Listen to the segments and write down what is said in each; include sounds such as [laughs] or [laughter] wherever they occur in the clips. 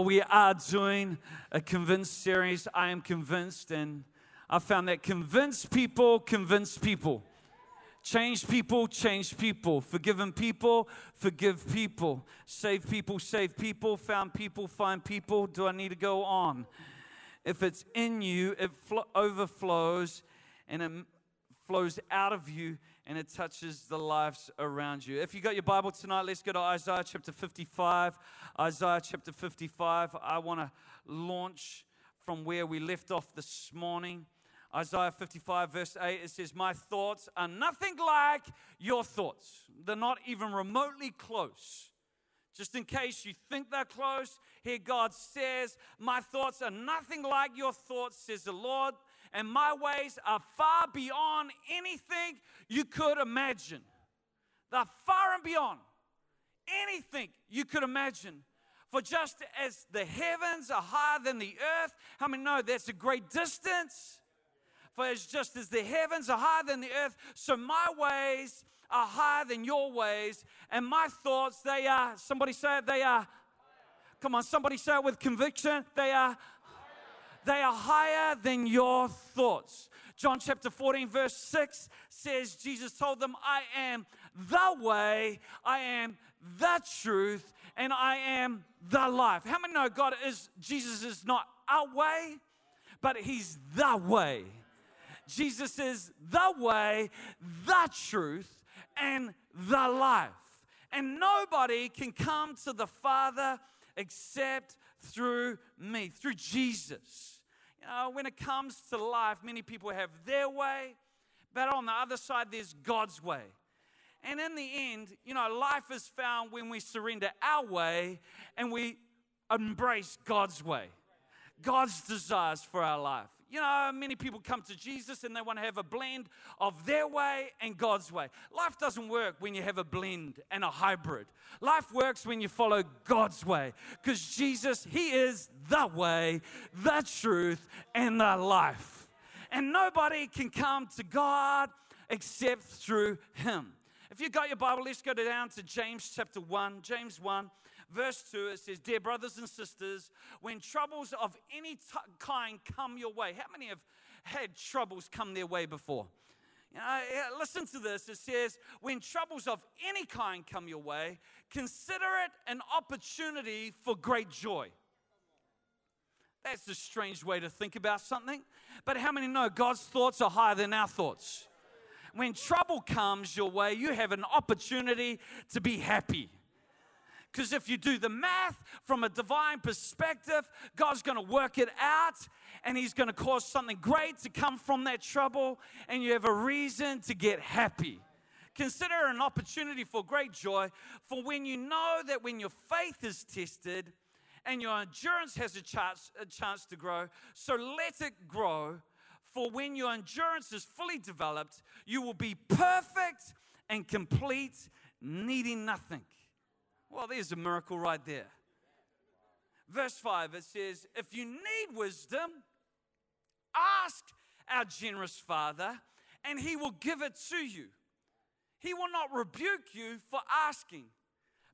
Well, we are doing a convinced series. I am convinced, and I found that convinced people convince people. Change people, change people. Forgiven people, forgive people. Save people, save people. Found people, find people. Do I need to go on? If it's in you, it fl- overflows and it flows out of you and it touches the lives around you. If you got your Bible tonight, let's go to Isaiah chapter 55. Isaiah chapter 55. I want to launch from where we left off this morning. Isaiah 55, verse 8, it says, My thoughts are nothing like your thoughts. They're not even remotely close. Just in case you think they're close, here God says, My thoughts are nothing like your thoughts, says the Lord and my ways are far beyond anything you could imagine. They're far and beyond anything you could imagine. For just as the heavens are higher than the earth, how many know that's a great distance? For as just as the heavens are higher than the earth, so my ways are higher than your ways, and my thoughts, they are, somebody say it, they are, come on, somebody say it with conviction, they are they are higher than your thoughts. John chapter 14, verse 6 says, Jesus told them, I am the way, I am the truth, and I am the life. How many know God is, Jesus is not our way, but He's the way? Jesus is the way, the truth, and the life. And nobody can come to the Father except through me, through Jesus. You know, when it comes to life, many people have their way, but on the other side, there's God's way. And in the end, you know, life is found when we surrender our way and we embrace God's way, God's desires for our life. You know, many people come to Jesus and they want to have a blend of their way and God's way. Life doesn't work when you have a blend and a hybrid. Life works when you follow God's way because Jesus, He is the way, the truth, and the life. And nobody can come to God except through Him. If you got your Bible, let's go down to James chapter 1. James 1 verse 2, it says, Dear brothers and sisters, when troubles of any t- kind come your way, how many have had troubles come their way before? You know, listen to this. It says, when troubles of any kind come your way, consider it an opportunity for great joy. That's a strange way to think about something. But how many know God's thoughts are higher than our thoughts? When trouble comes your way, you have an opportunity to be happy. Because if you do the math from a divine perspective, God's going to work it out and He's going to cause something great to come from that trouble, and you have a reason to get happy. Consider an opportunity for great joy, for when you know that when your faith is tested and your endurance has a chance, a chance to grow, so let it grow. For when your endurance is fully developed, you will be perfect and complete, needing nothing. Well, there's a miracle right there. Verse 5, it says, If you need wisdom, ask our generous Father, and he will give it to you. He will not rebuke you for asking.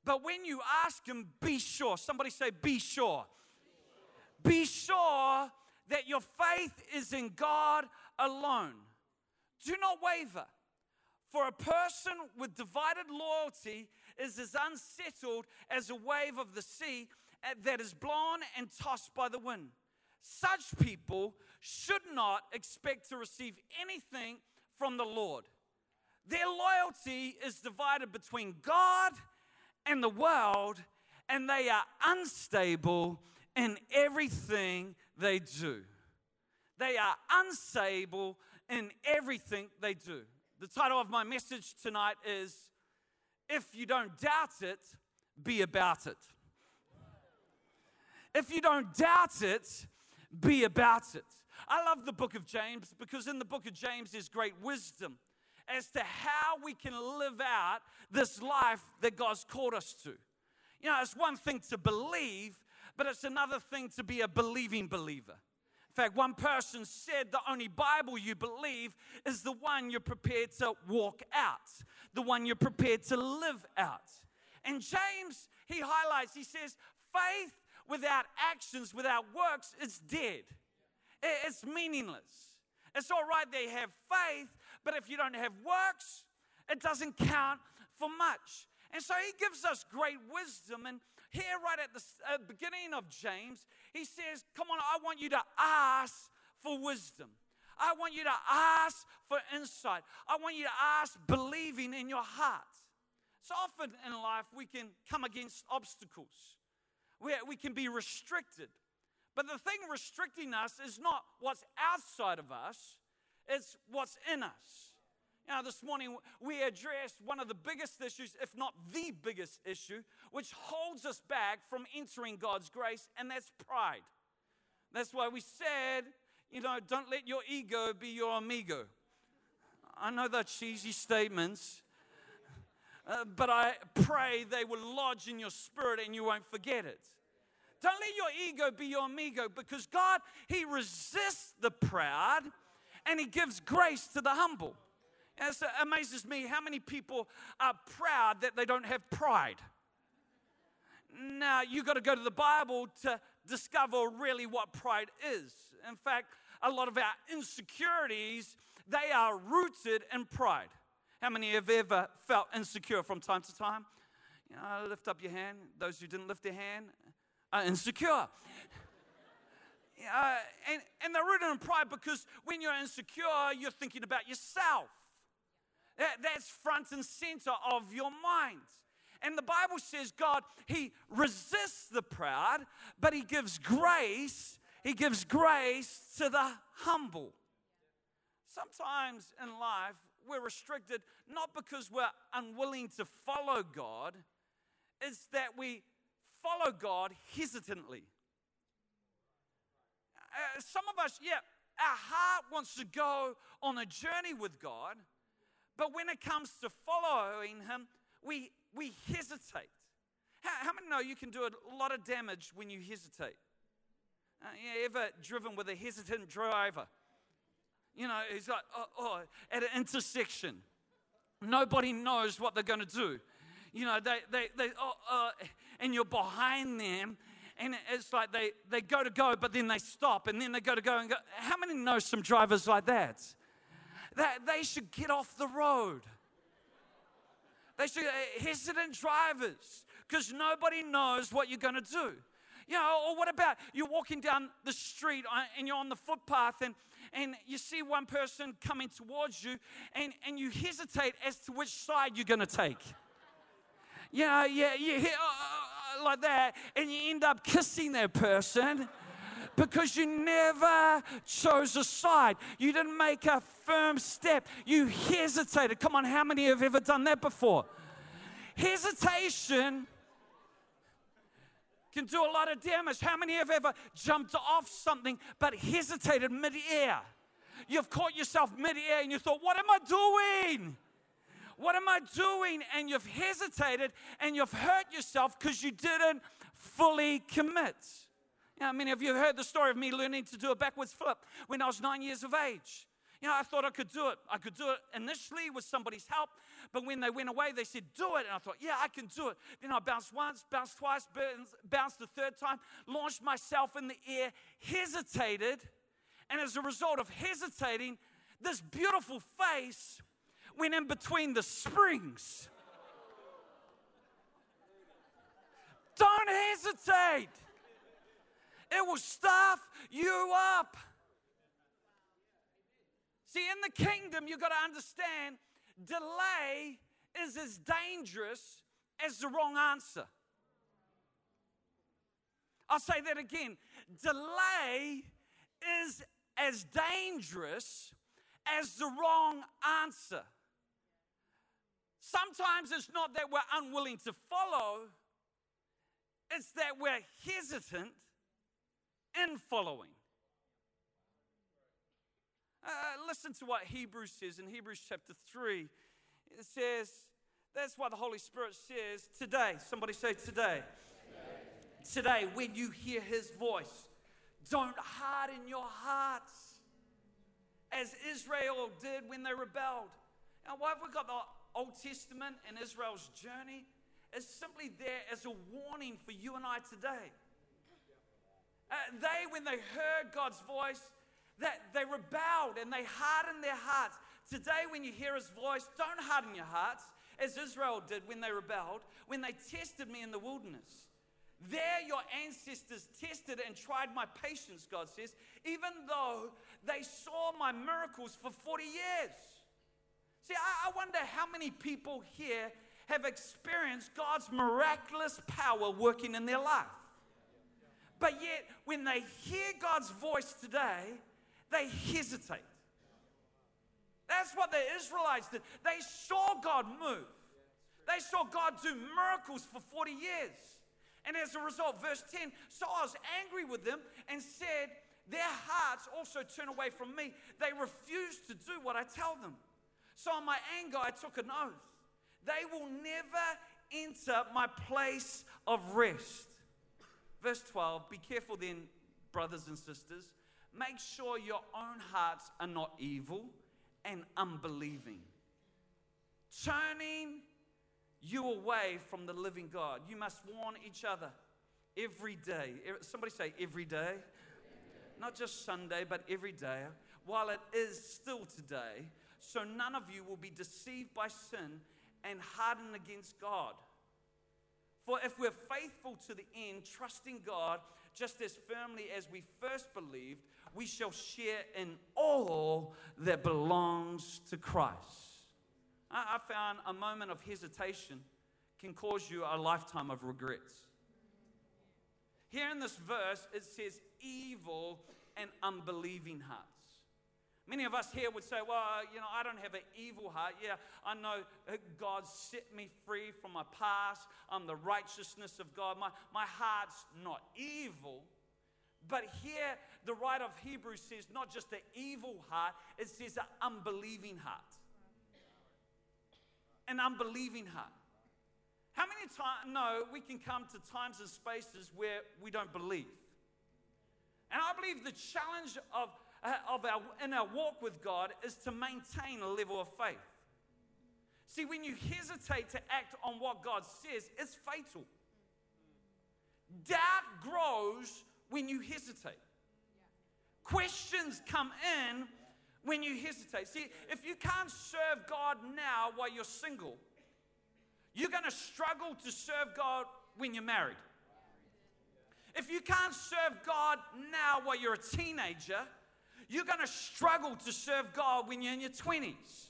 But when you ask him, be sure. Somebody say, be sure. Be sure that your faith is in God alone. Do not waver. For a person with divided loyalty is as unsettled as a wave of the sea uh, that is blown and tossed by the wind. Such people should not expect to receive anything from the Lord. Their loyalty is divided between God and the world, and they are unstable in everything they do. They are unstable in everything they do. The title of my message tonight is if you don't doubt it, be about it. If you don't doubt it, be about it. I love the book of James because in the book of James there's great wisdom as to how we can live out this life that God's called us to. You know, it's one thing to believe, but it's another thing to be a believing believer. In fact, one person said the only Bible you believe is the one you're prepared to walk out the one you're prepared to live out. And James, he highlights, he says, faith without actions, without works, it's dead. It's meaningless. It's all right they have faith, but if you don't have works, it doesn't count for much. And so he gives us great wisdom. And here, right at the uh, beginning of James, he says, Come on, I want you to ask for wisdom. I want you to ask for insight. I want you to ask believing in your heart. So often in life, we can come against obstacles where we can be restricted. But the thing restricting us is not what's outside of us, it's what's in us. Now, this morning we addressed one of the biggest issues, if not the biggest issue, which holds us back from entering God's grace, and that's pride. That's why we said, you know, don't let your ego be your amigo. I know they're cheesy statements, uh, but I pray they will lodge in your spirit and you won't forget it. Don't let your ego be your amigo because God, He resists the proud and He gives grace to the humble. It amazes me how many people are proud that they don't have pride. Now, you've got to go to the Bible to discover really what pride is. In fact, a lot of our insecurities, they are rooted in pride. How many have ever felt insecure from time to time? You know, lift up your hand. Those who didn't lift their hand are insecure. Uh, and, and they're rooted in pride because when you're insecure, you're thinking about yourself. That, that's front and center of your mind. And the Bible says God, He resists the proud, but He gives grace. He gives grace to the humble. Sometimes in life, we're restricted not because we're unwilling to follow God, it's that we follow God hesitantly. Uh, some of us, yeah, our heart wants to go on a journey with God but when it comes to following Him, we, we hesitate. How, how many know you can do a lot of damage when you hesitate? Uh, you ever driven with a hesitant driver? You know, he's like, oh, oh, at an intersection. Nobody knows what they're going to do. You know, they, they, they oh, uh, and you're behind them, and it's like they, they go to go, but then they stop, and then they go to go and go. How many know some drivers like that? That they should get off the road. They should, uh, hesitant drivers, because nobody knows what you're going to do. You know, or what about you're walking down the street uh, and you're on the footpath and, and you see one person coming towards you and, and you hesitate as to which side you're going to take. Yeah, yeah, you hear uh, like that and you end up kissing that person because you never chose a side. You didn't make a firm step. You hesitated. Come on, how many have ever done that before? Hesitation can do a lot of damage. How many have ever jumped off something but hesitated mid-air? You've caught yourself mid-air and you thought, what am I doing? What am I doing? And you've hesitated and you've hurt yourself because you didn't fully commit. Know, many of you have heard the story of me learning to do a backwards flip when I was nine years of age. You know, I thought I could do it. I could do it initially with somebody's help, but when they went away, they said, Do it. And I thought, Yeah, I can do it. Then I bounced once, bounced twice, bounced the third time, launched myself in the air, hesitated. And as a result of hesitating, this beautiful face went in between the springs. Don't hesitate. It will stuff you up. See, in the kingdom, you've got to understand delay is as dangerous as the wrong answer. I'll say that again. Delay is as dangerous as the wrong answer. Sometimes it's not that we're unwilling to follow, it's that we're hesitant and following. Uh, listen to what Hebrews says in Hebrews chapter 3. It says, that's why the Holy Spirit says, today, somebody say today. Today, today when you hear his voice, don't harden your hearts as Israel did when they rebelled. Now, why have we got the Old Testament and Israel's journey? It's simply there as a warning for you and I today. Uh, they, when they heard God's voice, that they rebelled and they hardened their hearts. Today, when you hear his voice, don't harden your hearts, as Israel did when they rebelled, when they tested me in the wilderness. There, your ancestors tested and tried my patience, God says, even though they saw my miracles for 40 years. See, I, I wonder how many people here have experienced God's miraculous power working in their life. But yet, when they hear God's voice today, they hesitate. That's what the Israelites did. They saw God move, they saw God do miracles for 40 years. And as a result, verse 10 so I was angry with them and said, Their hearts also turn away from me. They refuse to do what I tell them. So in my anger, I took an oath. They will never enter my place of rest. Verse 12 Be careful then, brothers and sisters. Make sure your own hearts are not evil and unbelieving, turning you away from the living God. You must warn each other every day. Somebody say, every day. Not just Sunday, but every day, while it is still today, so none of you will be deceived by sin and hardened against God. For if we're faithful to the end, trusting God just as firmly as we first believed, we shall share in all that belongs to Christ. I, found a moment of hesitation can cause you a lifetime of regrets. Here in this verse, it says evil and unbelieving hearts. Many of us here would say, Well, you know, I don't have an evil heart. Yeah, I know God set me free from my past. I'm the righteousness of God. My, my heart's not evil. But here, the writer of Hebrews says not just an evil heart, it says an unbelieving heart. An unbelieving heart. How many times, no, we can come to times and spaces where we don't believe. And I believe the challenge of Uh, of our, in our walk with God is to maintain a level of faith. See, when you hesitate to act on what God says, it's fatal. Doubt grows when you hesitate. Questions come in when you hesitate. See, if you can't serve God now while you're single, you're going to struggle to serve God when you're married. If you can't serve God now while you're a teenager, you're going to struggle to serve God when you're in your 20s.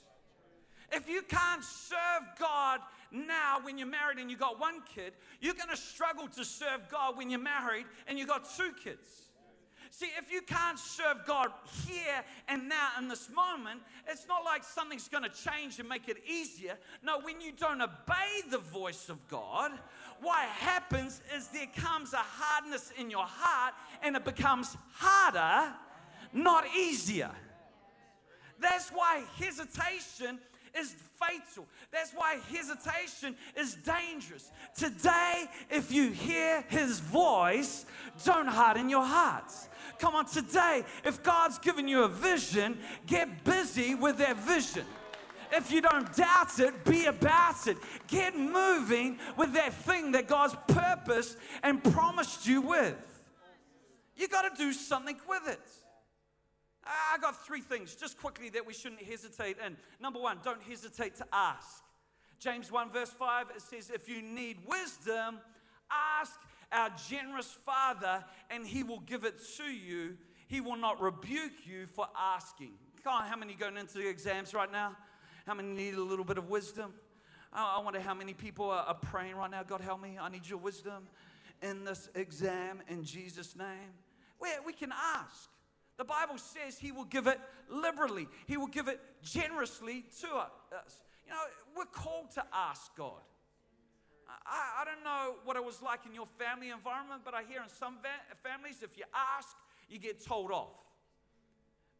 If you can't serve God now when you're married and you got one kid, you're going to struggle to serve God when you're married and you got two kids. See, if you can't serve God here and now in this moment, it's not like something's going to change and make it easier. No, when you don't obey the voice of God, what happens is there comes a hardness in your heart and it becomes harder not easier. That's why hesitation is fatal. That's why hesitation is dangerous. Today, if you hear his voice, don't harden your hearts. Come on, today, if God's given you a vision, get busy with that vision. If you don't doubt it, be about it. Get moving with that thing that God's purposed and promised you with. You got to do something with it. Ah, I got three things just quickly that we shouldn't hesitate in. Number one, don't hesitate to ask. James 1, verse 5, it says, If you need wisdom, ask our generous Father, and he will give it to you. He will not rebuke you for asking. On, how many going into the exams right now? How many need a little bit of wisdom? I wonder how many people are praying right now. God, help me. I need your wisdom in this exam in Jesus' name. We, we can ask. The Bible says He will give it liberally, He will give it generously to us. You know, we're called to ask God. I, I don't know what it was like in your family environment, but I hear in some va- families, if you ask, you get told off.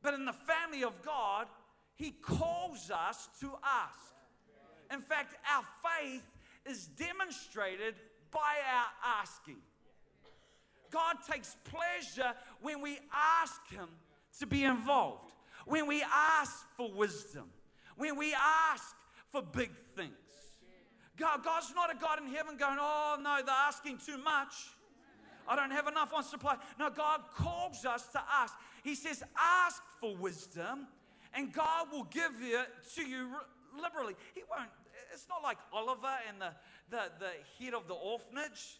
But in the family of God, He calls us to ask. In fact, our faith is demonstrated by our asking. God takes pleasure when we ask Him to be involved, when we ask for wisdom, when we ask for big things. God, God's not a God in heaven going, oh no, they're asking too much. I don't have enough on supply. No, God calls us to ask. He says, ask for wisdom, and God will give it to you liberally. He won't, it's not like Oliver and the, the, the head of the orphanage.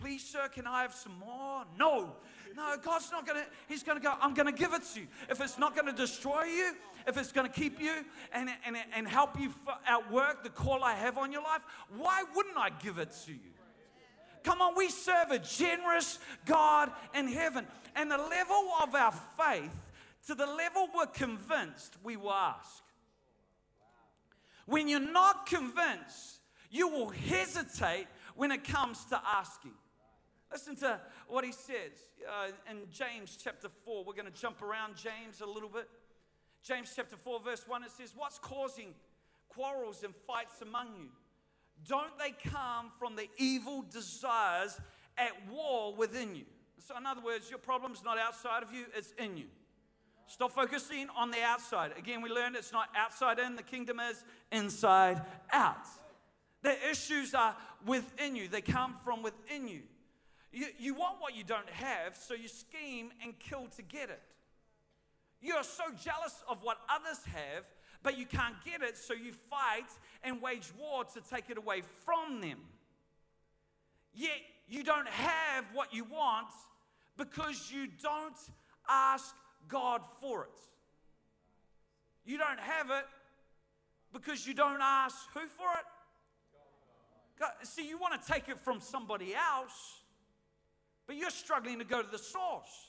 Please, sir, can I have some more? No. No, God's not going to, He's going to go, I'm going to give it to you. If it's not going to destroy you, if it's going to keep you and, and, and help you outwork the call I have on your life, why wouldn't I give it to you? Come on, we serve a generous God in heaven. And the level of our faith, to the level we're convinced, we will ask. When you're not convinced, you will hesitate when it comes to asking. Listen to what he says uh, in James chapter 4. We're going to jump around James a little bit. James chapter 4, verse 1, it says, What's causing quarrels and fights among you? Don't they come from the evil desires at war within you? So, in other words, your problem's not outside of you, it's in you. Stop focusing on the outside. Again, we learned it's not outside in, the kingdom is inside out. The issues are within you, they come from within you. You, you want what you don't have, so you scheme and kill to get it. You are so jealous of what others have, but you can't get it, so you fight and wage war to take it away from them. Yet you don't have what you want because you don't ask God for it. You don't have it because you don't ask who for it? God, see, you want to take it from somebody else, but you're struggling to go to the source.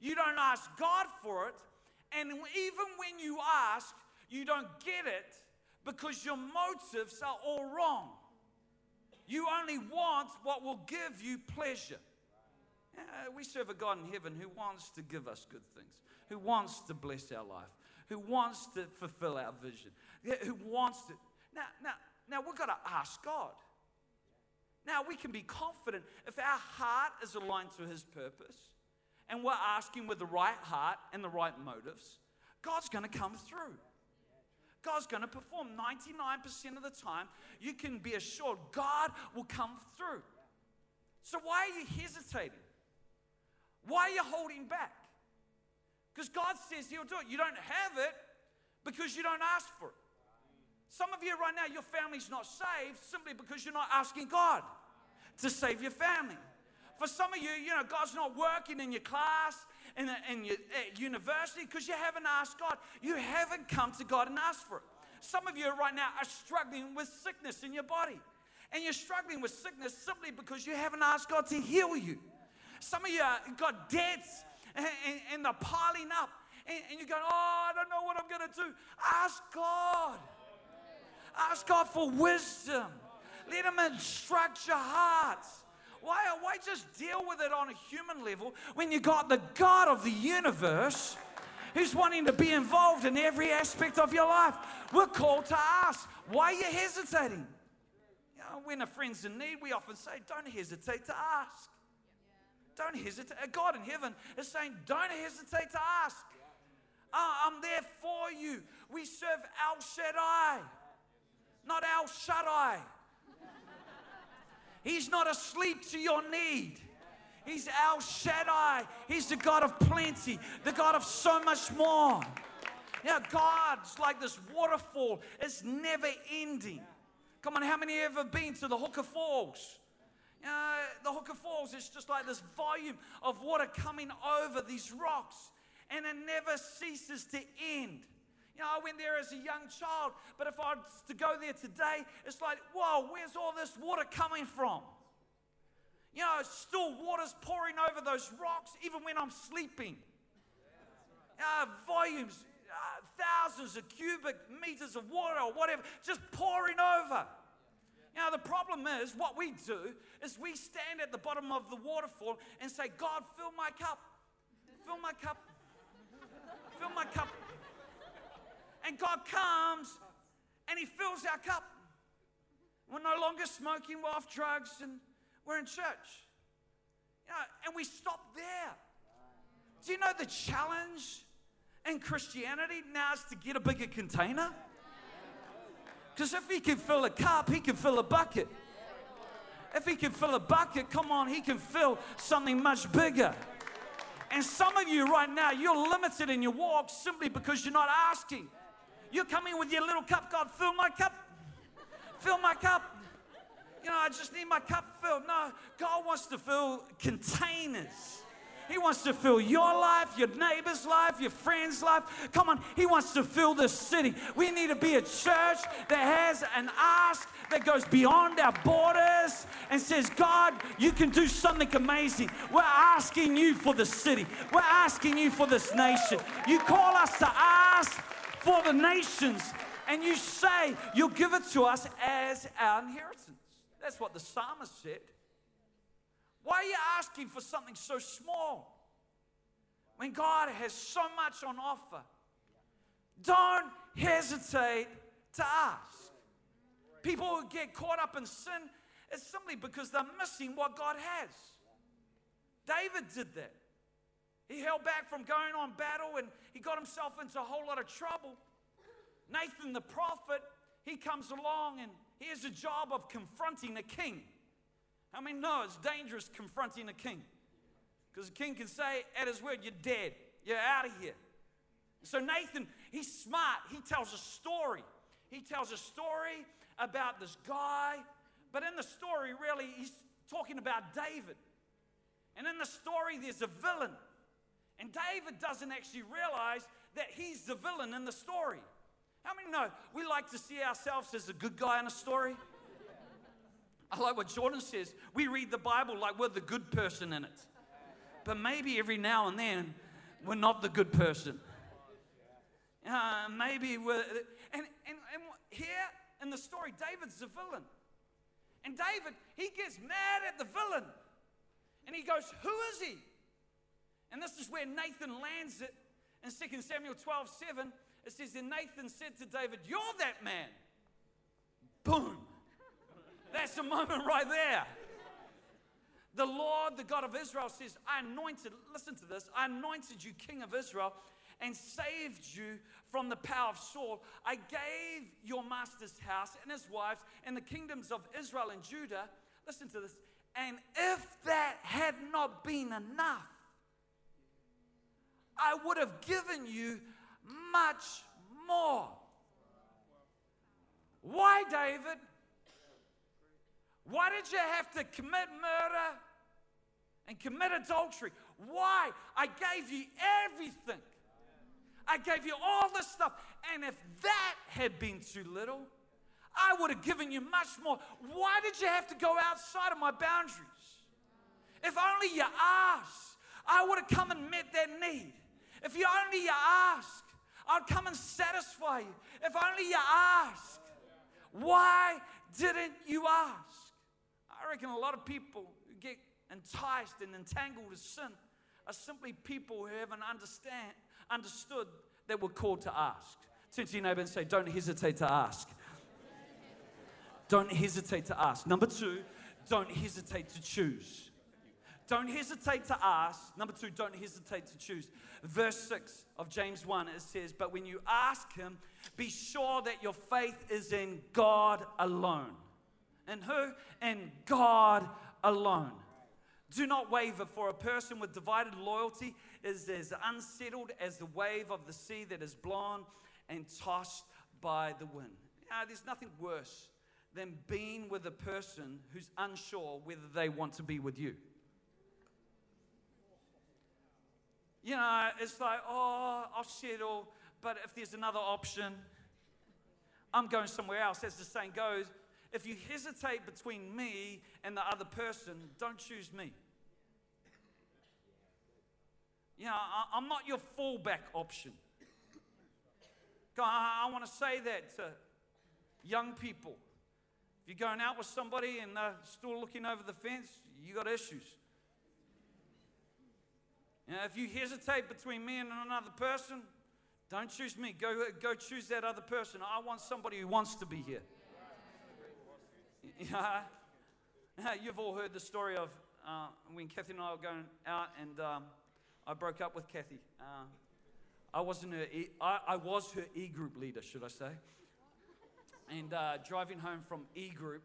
You don't ask God for it, and even when you ask, you don't get it because your motives are all wrong. You only want what will give you pleasure. Uh, we serve a God in heaven who wants to give us good things, who wants to bless our life, who wants to fulfill our vision, who wants to. Now, now, now we've got to ask God. Now we can be confident if our heart is aligned to His purpose and we're asking with the right heart and the right motives, God's going to come through. God's going to perform 99% of the time. You can be assured God will come through. So, why are you hesitating? Why are you holding back? Because God says He'll do it. You don't have it because you don't ask for it. Some of you right now, your family's not saved simply because you're not asking God to save your family. For some of you, you know, God's not working in your class, in, the, in your university, because you haven't asked God. You haven't come to God and asked for it. Some of you right now are struggling with sickness in your body. And you're struggling with sickness simply because you haven't asked God to heal you. Some of you got debts and, and, and they're piling up. And, and you're going, oh, I don't know what I'm going to do. Ask God. Ask God for wisdom. Let Him instruct your hearts. Why, why just deal with it on a human level when you got the God of the universe who's wanting to be involved in every aspect of your life? We're called to ask, why are you hesitating? You know, when a friend's in need, we often say, don't hesitate to ask. Don't hesitate. God in heaven is saying, don't hesitate to ask. Oh, I'm there for you. We serve El Shaddai, not El Shaddai. He's not asleep to your need. He's El Shaddai. He's the God of plenty, the God of so much more. Yeah, God's like this waterfall, it's never ending. Come on, how many have ever been to the Huka Falls? Know, the Huka Falls is just like this volume of water coming over these rocks, and it never ceases to end. You know, I went there as a young child, but if I was to go there today, it's like, whoa, where's all this water coming from? You know, still water's pouring over those rocks even when I'm sleeping. Uh, volumes, uh, thousands of cubic meters of water or whatever, just pouring over. You know, the problem is what we do is we stand at the bottom of the waterfall and say, God, fill my cup. Fill my cup. Fill my cup. And God comes and He fills our cup. We're no longer smoking, we're off drugs, and we're in church. You know, and we stop there. Do you know the challenge in Christianity now is to get a bigger container? Because if he can fill a cup, he can fill a bucket. If he can fill a bucket, come on, he can fill something much bigger. And some of you right now, you're limited in your walk simply because you're not asking. You're coming with your little cup, God, fill my cup. Fill my cup. You know, I just need my cup filled. No, God wants to fill containers. He wants to fill your life, your neighbor's life, your friend's life. Come on, He wants to fill this city. We need to be a church that has an ask that goes beyond our borders and says, God, you can do something amazing. We're asking you for the city, we're asking you for this nation. You call us to ask for the nations, and you say you'll give it to us as our inheritance. That's what the psalmist said. Why are you asking for something so small when God has so much on offer? Don't hesitate to ask. People who get caught up in sin is simply because they're missing what God has. David did that. He held back from going on battle and he got himself into a whole lot of trouble. Nathan the prophet, he comes along and he has a job of confronting a king. I mean, no, it's dangerous confronting a king. Because the king can say at his word, You're dead. You're out of here. So Nathan, he's smart. He tells a story. He tells a story about this guy. But in the story, really, he's talking about David. And in the story, there's a villain. And David doesn't actually realize that he's the villain in the story. How many know we like to see ourselves as a good guy in a story? I like what Jordan says. We read the Bible like we're the good person in it. But maybe every now and then we're not the good person. Uh, maybe we're. And, and, and here in the story, David's the villain. And David, he gets mad at the villain. And he goes, Who is he? And this is where Nathan lands it in 2 Samuel 12 7. It says, Then Nathan said to David, You're that man. Boom. That's the moment right there. The Lord, the God of Israel, says, I anointed, listen to this, I anointed you king of Israel and saved you from the power of Saul. I gave your master's house and his wives and the kingdoms of Israel and Judah. Listen to this. And if that had not been enough, I would have given you much more. Why, David? Why did you have to commit murder and commit adultery? Why? I gave you everything. I gave you all this stuff. And if that had been too little, I would have given you much more. Why did you have to go outside of my boundaries? If only you asked, I would have come and met that need. If you only you ask, I'll come and satisfy you. If only you ask, why didn't you ask? I reckon a lot of people who get enticed and entangled with sin are simply people who haven't understand, understood that we're called to ask. Turn to your neighbor and say, Don't hesitate to ask. Don't hesitate to ask. Number two, don't hesitate to choose. Don't hesitate to ask. Number two, don't hesitate to choose. Verse 6 of James 1, it says, But when you ask him, be sure that your faith is in God alone. And who? In God alone. Do not waver, for a person with divided loyalty is as unsettled as the wave of the sea that is blown and tossed by the wind. Now, there's nothing worse than being with a person who's unsure whether they want to be with you. You know, it's like, oh, I'll settle, but if there's another option, I'm going somewhere else. As the saying goes, if you hesitate between me and the other person, don't choose me. You know, I, am not your fallback option. I, I want to say that to young people. If you're going out with somebody and they're still looking over the fence, you got issues. Know, if you hesitate between me and another person, don't choose me. Go, go choose that other person. I want somebody who wants to be here. [laughs] Yeah. You've all heard the story of uh, when Kathy and I were going out, and um, I broke up with Kathy. Uh, I wasn't her. E- I, I, was her E group leader, should I say? And uh, driving home from E group,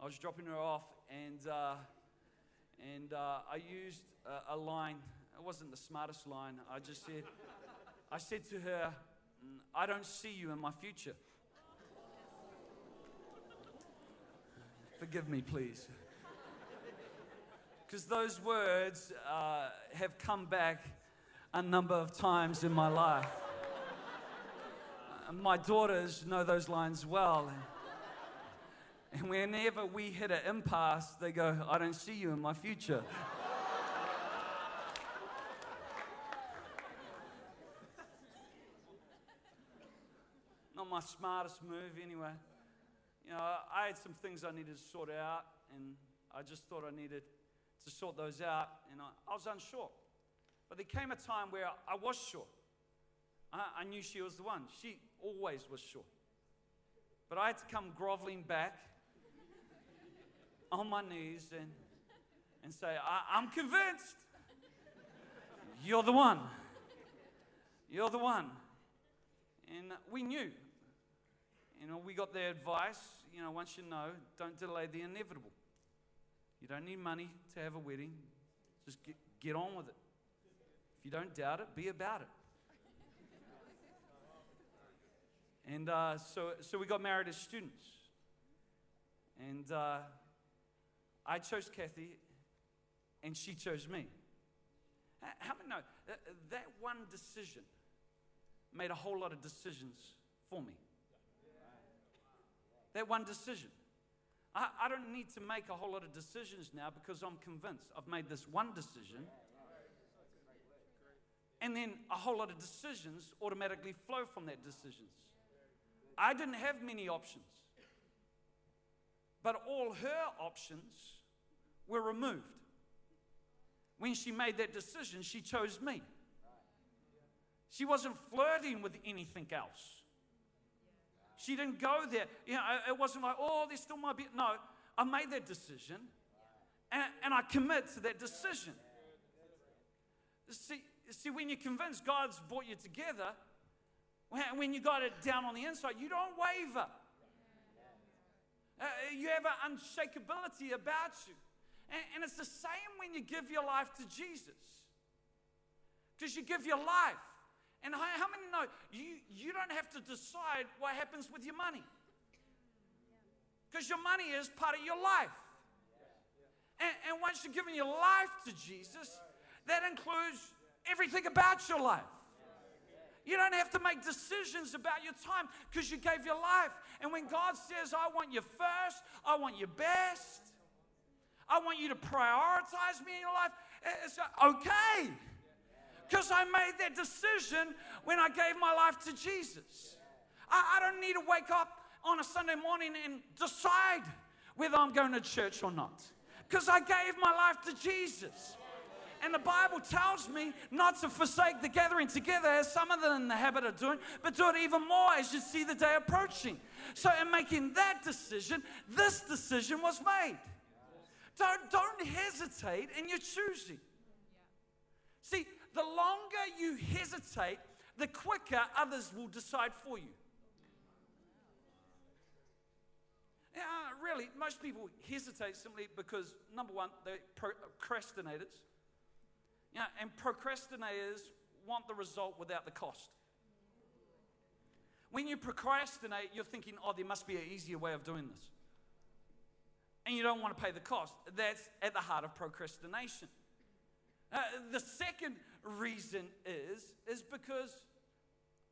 I was dropping her off, and uh, and uh, I used a, a line. It wasn't the smartest line. I just said, I said to her, "Mm, "I don't see you in my future." Forgive me, please. Because those words uh, have come back a number of times in my life. My daughters know those lines well. And whenever we hit an impasse, they go, I don't see you in my future. My smartest move, anyway. You know, I had some things I needed to sort out, and I just thought I needed to sort those out, and I, I was unsure. But there came a time where I was sure. I, I knew she was the one. She always was sure. But I had to come groveling back on my knees and, and say, I, I'm convinced. You're the one. You're the one. And we knew. You know, we got their advice. You know, once you know, don't delay the inevitable. You don't need money to have a wedding. Just get, get on with it. If you don't doubt it, be about it. And uh, so, so we got married as students. And uh, I chose Kathy, and she chose me. How many know that, that one decision made a whole lot of decisions for me? That one decision. I, I don't need to make a whole lot of decisions now because I'm convinced I've made this one decision. And then a whole lot of decisions automatically flow from that decisions. I didn't have many options. But all her options were removed. When she made that decision, she chose me. She wasn't flirting with anything else. She didn't go there. You know, it wasn't like, oh, there still might be. No, I made that decision and, and I commit to that decision. See, see, when you're convinced God's brought you together, when you got it down on the inside, you don't waver. Uh, you have an unshakability about you. And, and it's the same when you give your life to Jesus. Because you give your life. And how, many know you, you don't have to decide what happens with your money? Because your money is part of your life. And, and once you're giving your life to Jesus, that includes everything about your life. You don't have to make decisions about your time because you gave your life. And when God says, I want you first, I want you best, I want you to prioritize me in your life, it's uh, okay. Because I made that decision when I gave my life to Jesus. I, I don't need to wake up on a Sunday morning and decide whether I'm going to church or not. Because I gave my life to Jesus. And the Bible tells me not to forsake the gathering together as some of them in the habit of doing, but do it even more as you see the day approaching. So, in making that decision, this decision was made. Don't, don't hesitate in your choosing. See, the longer you hesitate, the quicker others will decide for you. Yeah, really, most people hesitate simply because, number one, they're procrastinators. Yeah, and procrastinators want the result without the cost. When you procrastinate, you're thinking, oh, there must be an easier way of doing this. And you don't want to pay the cost. That's at the heart of procrastination. Uh, the second reason is, is because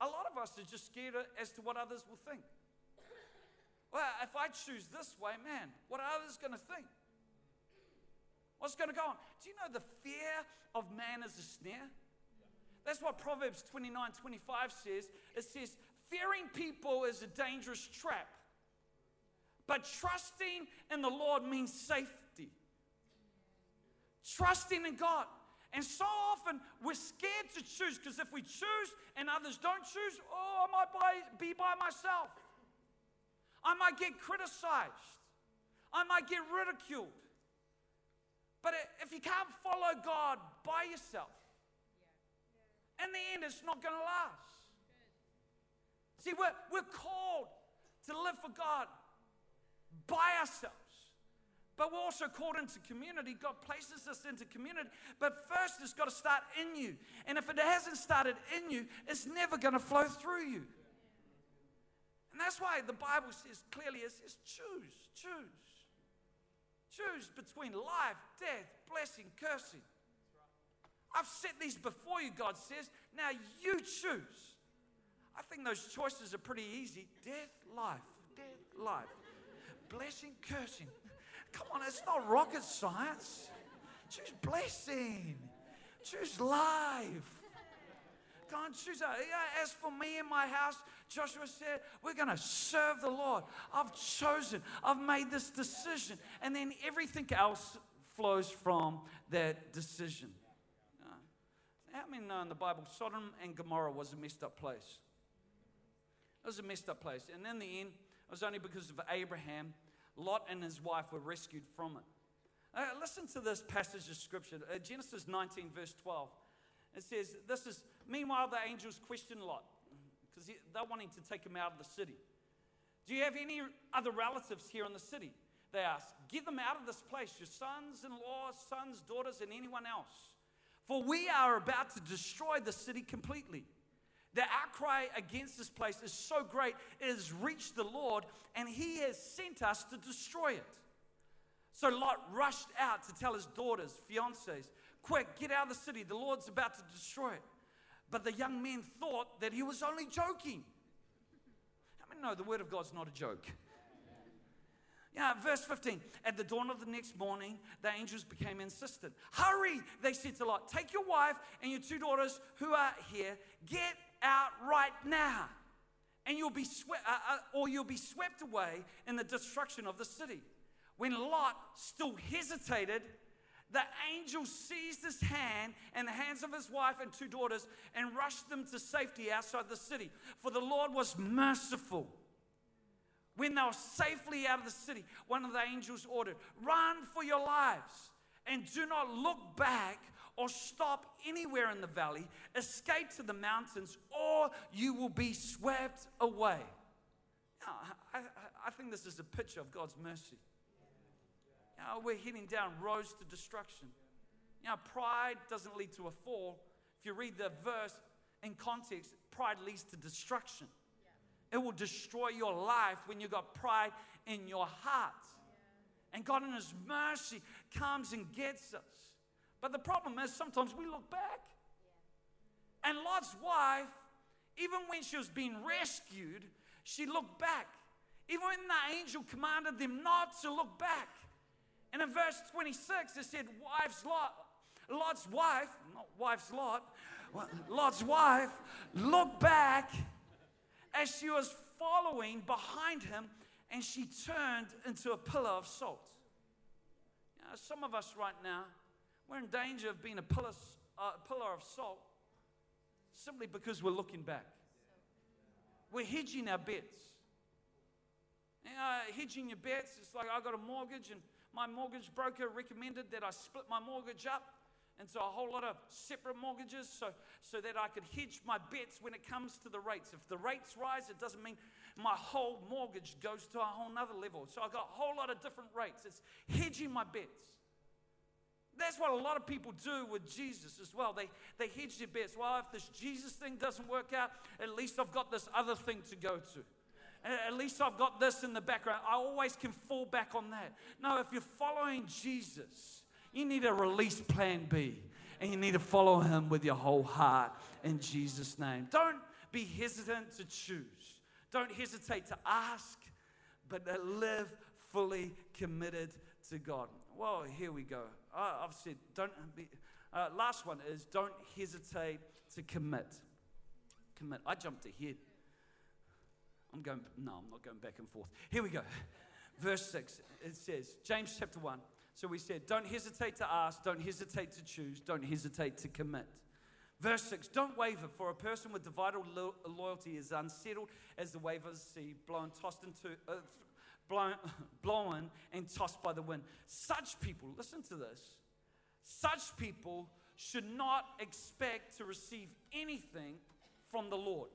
a lot of us are just scared as to what others will think. Well, if I choose this way, man, what are others going to think? What's going to go on? Do you know the fear of man is a snare? That's what Proverbs 29 25 says. It says, fearing people is a dangerous trap, but trusting in the Lord means safety. Trusting in God. And so often we're scared to choose because if we choose and others don't choose, oh, I might be by myself. I might get criticized. I might get ridiculed. But if you can't follow God by yourself, in the end, it's not going to last. See, we're, we're called to live for God by ourselves. But we're also called into community. God places us into community. But first, it's got to start in you. And if it hasn't started in you, it's never going to flow through you. And that's why the Bible says clearly it says, choose, choose. Choose between life, death, blessing, cursing. I've set these before you, God says. Now you choose. I think those choices are pretty easy death, life, death, life, blessing, cursing. Come on, it's not rocket science. Choose blessing, choose life. Go and choose. As for me and my house, Joshua said, We're going to serve the Lord. I've chosen, I've made this decision. And then everything else flows from that decision. How many know in the Bible Sodom and Gomorrah was a messed up place? It was a messed up place. And in the end, it was only because of Abraham, Lot and his wife were rescued from it. Uh, listen to this passage of scripture uh, Genesis 19, verse 12. It says, This is, meanwhile, the angels question Lot because they're wanting to take him out of the city. Do you have any other relatives here in the city? They ask. Get them out of this place, your sons in law, sons, daughters, and anyone else. For we are about to destroy the city completely. The outcry against this place is so great, it has reached the Lord, and He has sent us to destroy it. So Lot rushed out to tell his daughters, fiancés, quick, get out of the city. The Lord's about to destroy it. But the young men thought that he was only joking. How many know the word of God's not a joke? Yeah, verse 15. At the dawn of the next morning, the angels became insistent. Hurry, they said to Lot, take your wife and your two daughters who are here, get out right now, and you'll be swept, uh, uh, or you'll be swept away in the destruction of the city. When Lot still hesitated, the angel seized his hand and the hands of his wife and two daughters and rushed them to safety outside the city. For the Lord was merciful when they were safely out of the city, one of the angels ordered, Run for your lives and do not look back or stop anywhere in the valley. Escape to the mountains or you will be swept away. Now, I, I think this is a picture of God's mercy. We're heading down roads to destruction. Pride doesn't lead to a fall. If you read the verse in context, pride leads to destruction. It will destroy your life when you've got pride in your heart. And God, in His mercy, comes and gets us. But the problem is sometimes we look back. And Lot's wife, even when she was being rescued, she looked back. Even when the angel commanded them not to look back. And in verse 26, it said, Wife's Lot, Lot's wife, not wife's Lot, Lot's wife looked back as she was following behind him and she turned into a pillar of salt. Some of us right now, we're in danger of being a pillar, uh, pillar of salt simply because we're looking back. We're hedging our bets. Hedging your bets, it's like I got a mortgage and my mortgage broker recommended that I split my mortgage up into a whole lot of separate mortgages so, so that I could hedge my bets when it comes to the rates. If the rates rise, it doesn't mean my whole mortgage goes to a whole nother level. So I got a whole lot of different rates. It's hedging my bets. That's what a lot of people do with Jesus as well. They, they hedge their bets. Well, if this Jesus thing doesn't work out, at least I've got this other thing to go to. At least I've got this in the background. I always can fall back on that. No, if you're following Jesus, you need a release plan B. And you need to follow him with your whole heart in Jesus' name. Don't be hesitant to choose. Don't hesitate to ask, but live fully committed to God. Well, here we go. I've said, don't be. Uh, last one is don't hesitate to commit. Commit. I jumped ahead. I'm going, no, I'm not going back and forth. Here we go. Verse 6, it says, James chapter 1. So we said, don't hesitate to ask, don't hesitate to choose, don't hesitate to commit. Verse 6 Don't waver, for a person with divided lo- loyalty is unsettled as the wave of the sea, blown, tossed into, uh, blown, [laughs] blown and tossed by the wind. Such people, listen to this, such people should not expect to receive anything from the Lord.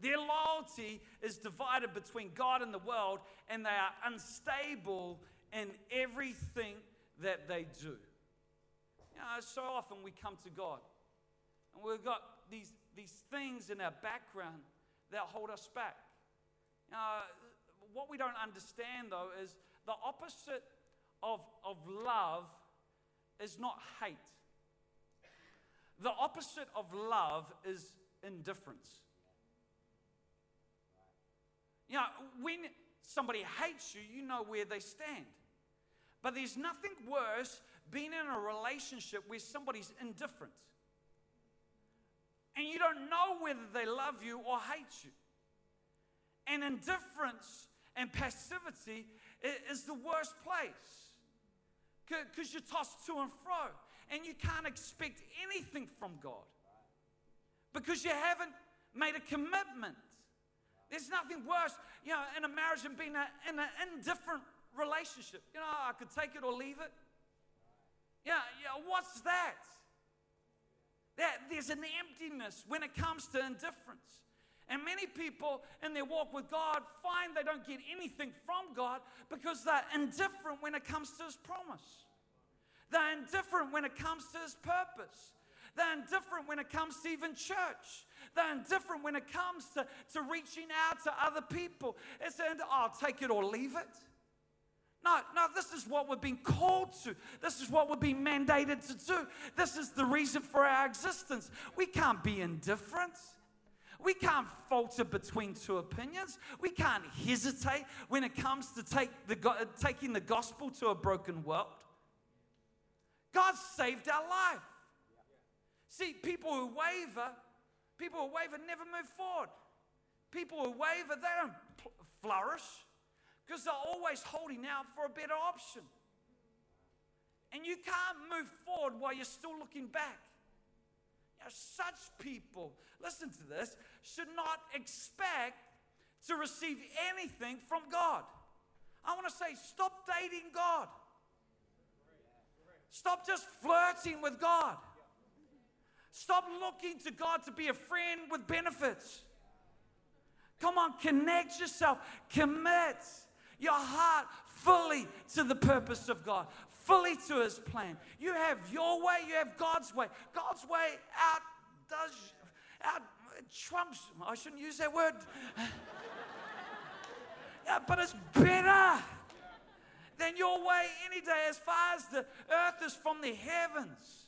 Their loyalty is divided between God and the world, and they are unstable in everything that they do. You know, so often we come to God and we've got these, these things in our background that hold us back. You know, what we don't understand though is the opposite of, of love is not hate. The opposite of love is indifference. You know, when somebody hates you, you know where they stand. But there's nothing worse being in a relationship where somebody's indifferent. And you don't know whether they love you or hate you. And indifference and passivity is the worst place because you're tossed to and fro and you can't expect anything from God because you haven't made a commitment. There's nothing worse, you know, in a marriage than being a, in an indifferent relationship. You know, I could take it or leave it. Yeah, yeah, what's that? That there's an emptiness when it comes to indifference. And many people in their walk with God find they don't get anything from God because they're indifferent when it comes to His promise. They're indifferent when it comes to His purpose. They're indifferent when it comes to even church. They're indifferent when it comes to, to reaching out to other people. It's, and I'll take it or leave it. No, no, this is what we're being called to. This is what we're being mandated to do. This is the reason for our existence. We can't be indifferent. We can't falter between two opinions. We can't hesitate when it comes to take the, taking the gospel to a broken world. God saved our life. See, people who waver, people who waver never move forward. People who waver, they don't flourish because they're always holding out for a better option. And you can't move forward while you're still looking back. Such people, listen to this, should not expect to receive anything from God. I want to say, stop dating God. Stop just flirting with God. Stop looking to God to be a friend with benefits. Come on, connect yourself, commit your heart fully to the purpose of God, fully to His plan. You have your way, you have God's way. God's way out does out trumps. I shouldn't use that word. [laughs] yeah, but it's better than your way any day as far as the earth is from the heavens.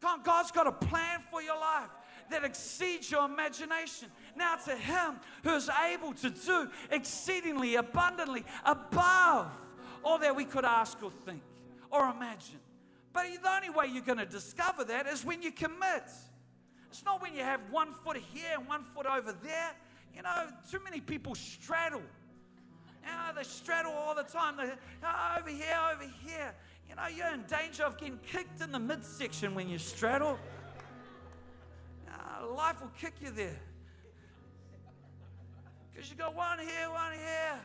God, God's got a plan for your life that exceeds your imagination. Now, to Him who is able to do exceedingly abundantly above all that we could ask or think or imagine. But the only way you're going to discover that is when you commit. It's not when you have one foot here and one foot over there. You know, too many people straddle. You know, they straddle all the time. They, oh, over here, over here. You know, you're in danger of getting kicked in the midsection when you straddle. Uh, life will kick you there. Because you go one here, one here.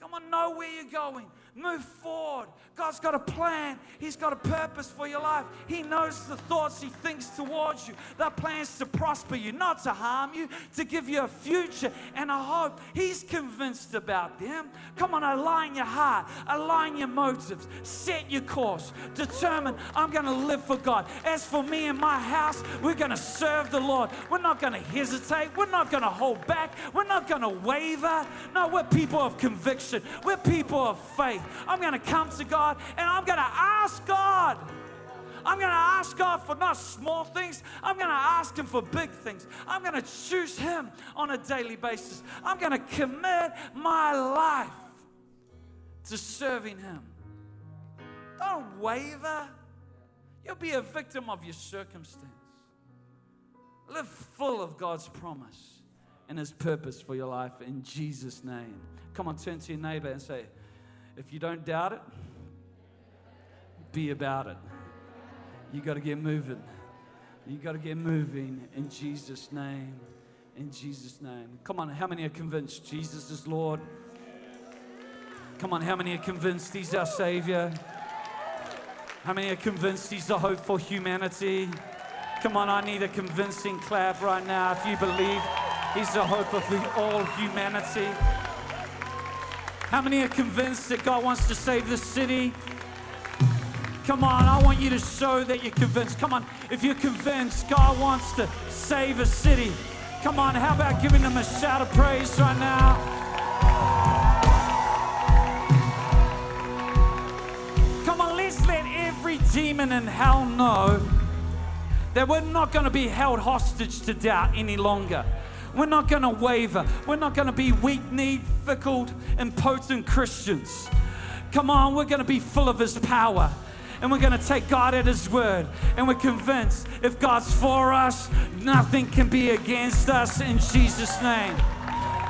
Come on, know where you're going. Move forward. God's got a plan. He's got a purpose for your life. He knows the thoughts He thinks towards you. They're plans to prosper you, not to harm you, to give you a future and a hope. He's convinced about them. Come on, align your heart, align your motives, set your course. Determine, I'm going to live for God. As for me and my house, we're going to serve the Lord. We're not going to hesitate. We're not going to hold back. We're not going to waver. No, we're people of conviction. We're people of faith. I'm going to come to God and I'm going to ask God. I'm going to ask God for not small things. I'm going to ask Him for big things. I'm going to choose Him on a daily basis. I'm going to commit my life to serving Him. Don't waver. You'll be a victim of your circumstance. Live full of God's promise and His purpose for your life in Jesus' name. Come on, turn to your neighbor and say, if you don't doubt it, be about it. You got to get moving. You got to get moving in Jesus' name. In Jesus' name. Come on, how many are convinced Jesus is Lord? Come on, how many are convinced He's our Savior? How many are convinced He's the hope for humanity? Come on, I need a convincing clap right now if you believe He's the hope of all humanity. How many are convinced that God wants to save this city? Come on, I want you to show that you're convinced. Come on, if you're convinced God wants to save a city, come on, how about giving them a shout of praise right now? Come on, let's let every demon in hell know that we're not going to be held hostage to doubt any longer. We're not going to waver. We're not going to be weak kneed, fickle, impotent Christians. Come on, we're going to be full of His power. And we're going to take God at His word. And we're convinced if God's for us, nothing can be against us in Jesus' name.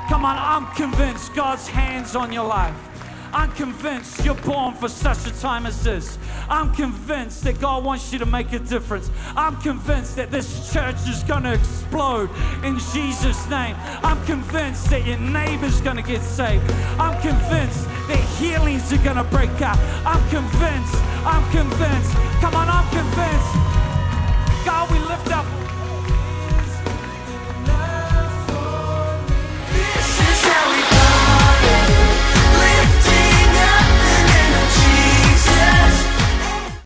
Come on, I'm convinced God's hands on your life. I'm convinced you're born for such a time as this. I'm convinced that God wants you to make a difference. I'm convinced that this church is going to explode in Jesus' name. I'm convinced that your neighbor's going to get saved. I'm convinced that healings are going to break out. I'm convinced. I'm convinced. Come on, I'm convinced. God, we lift up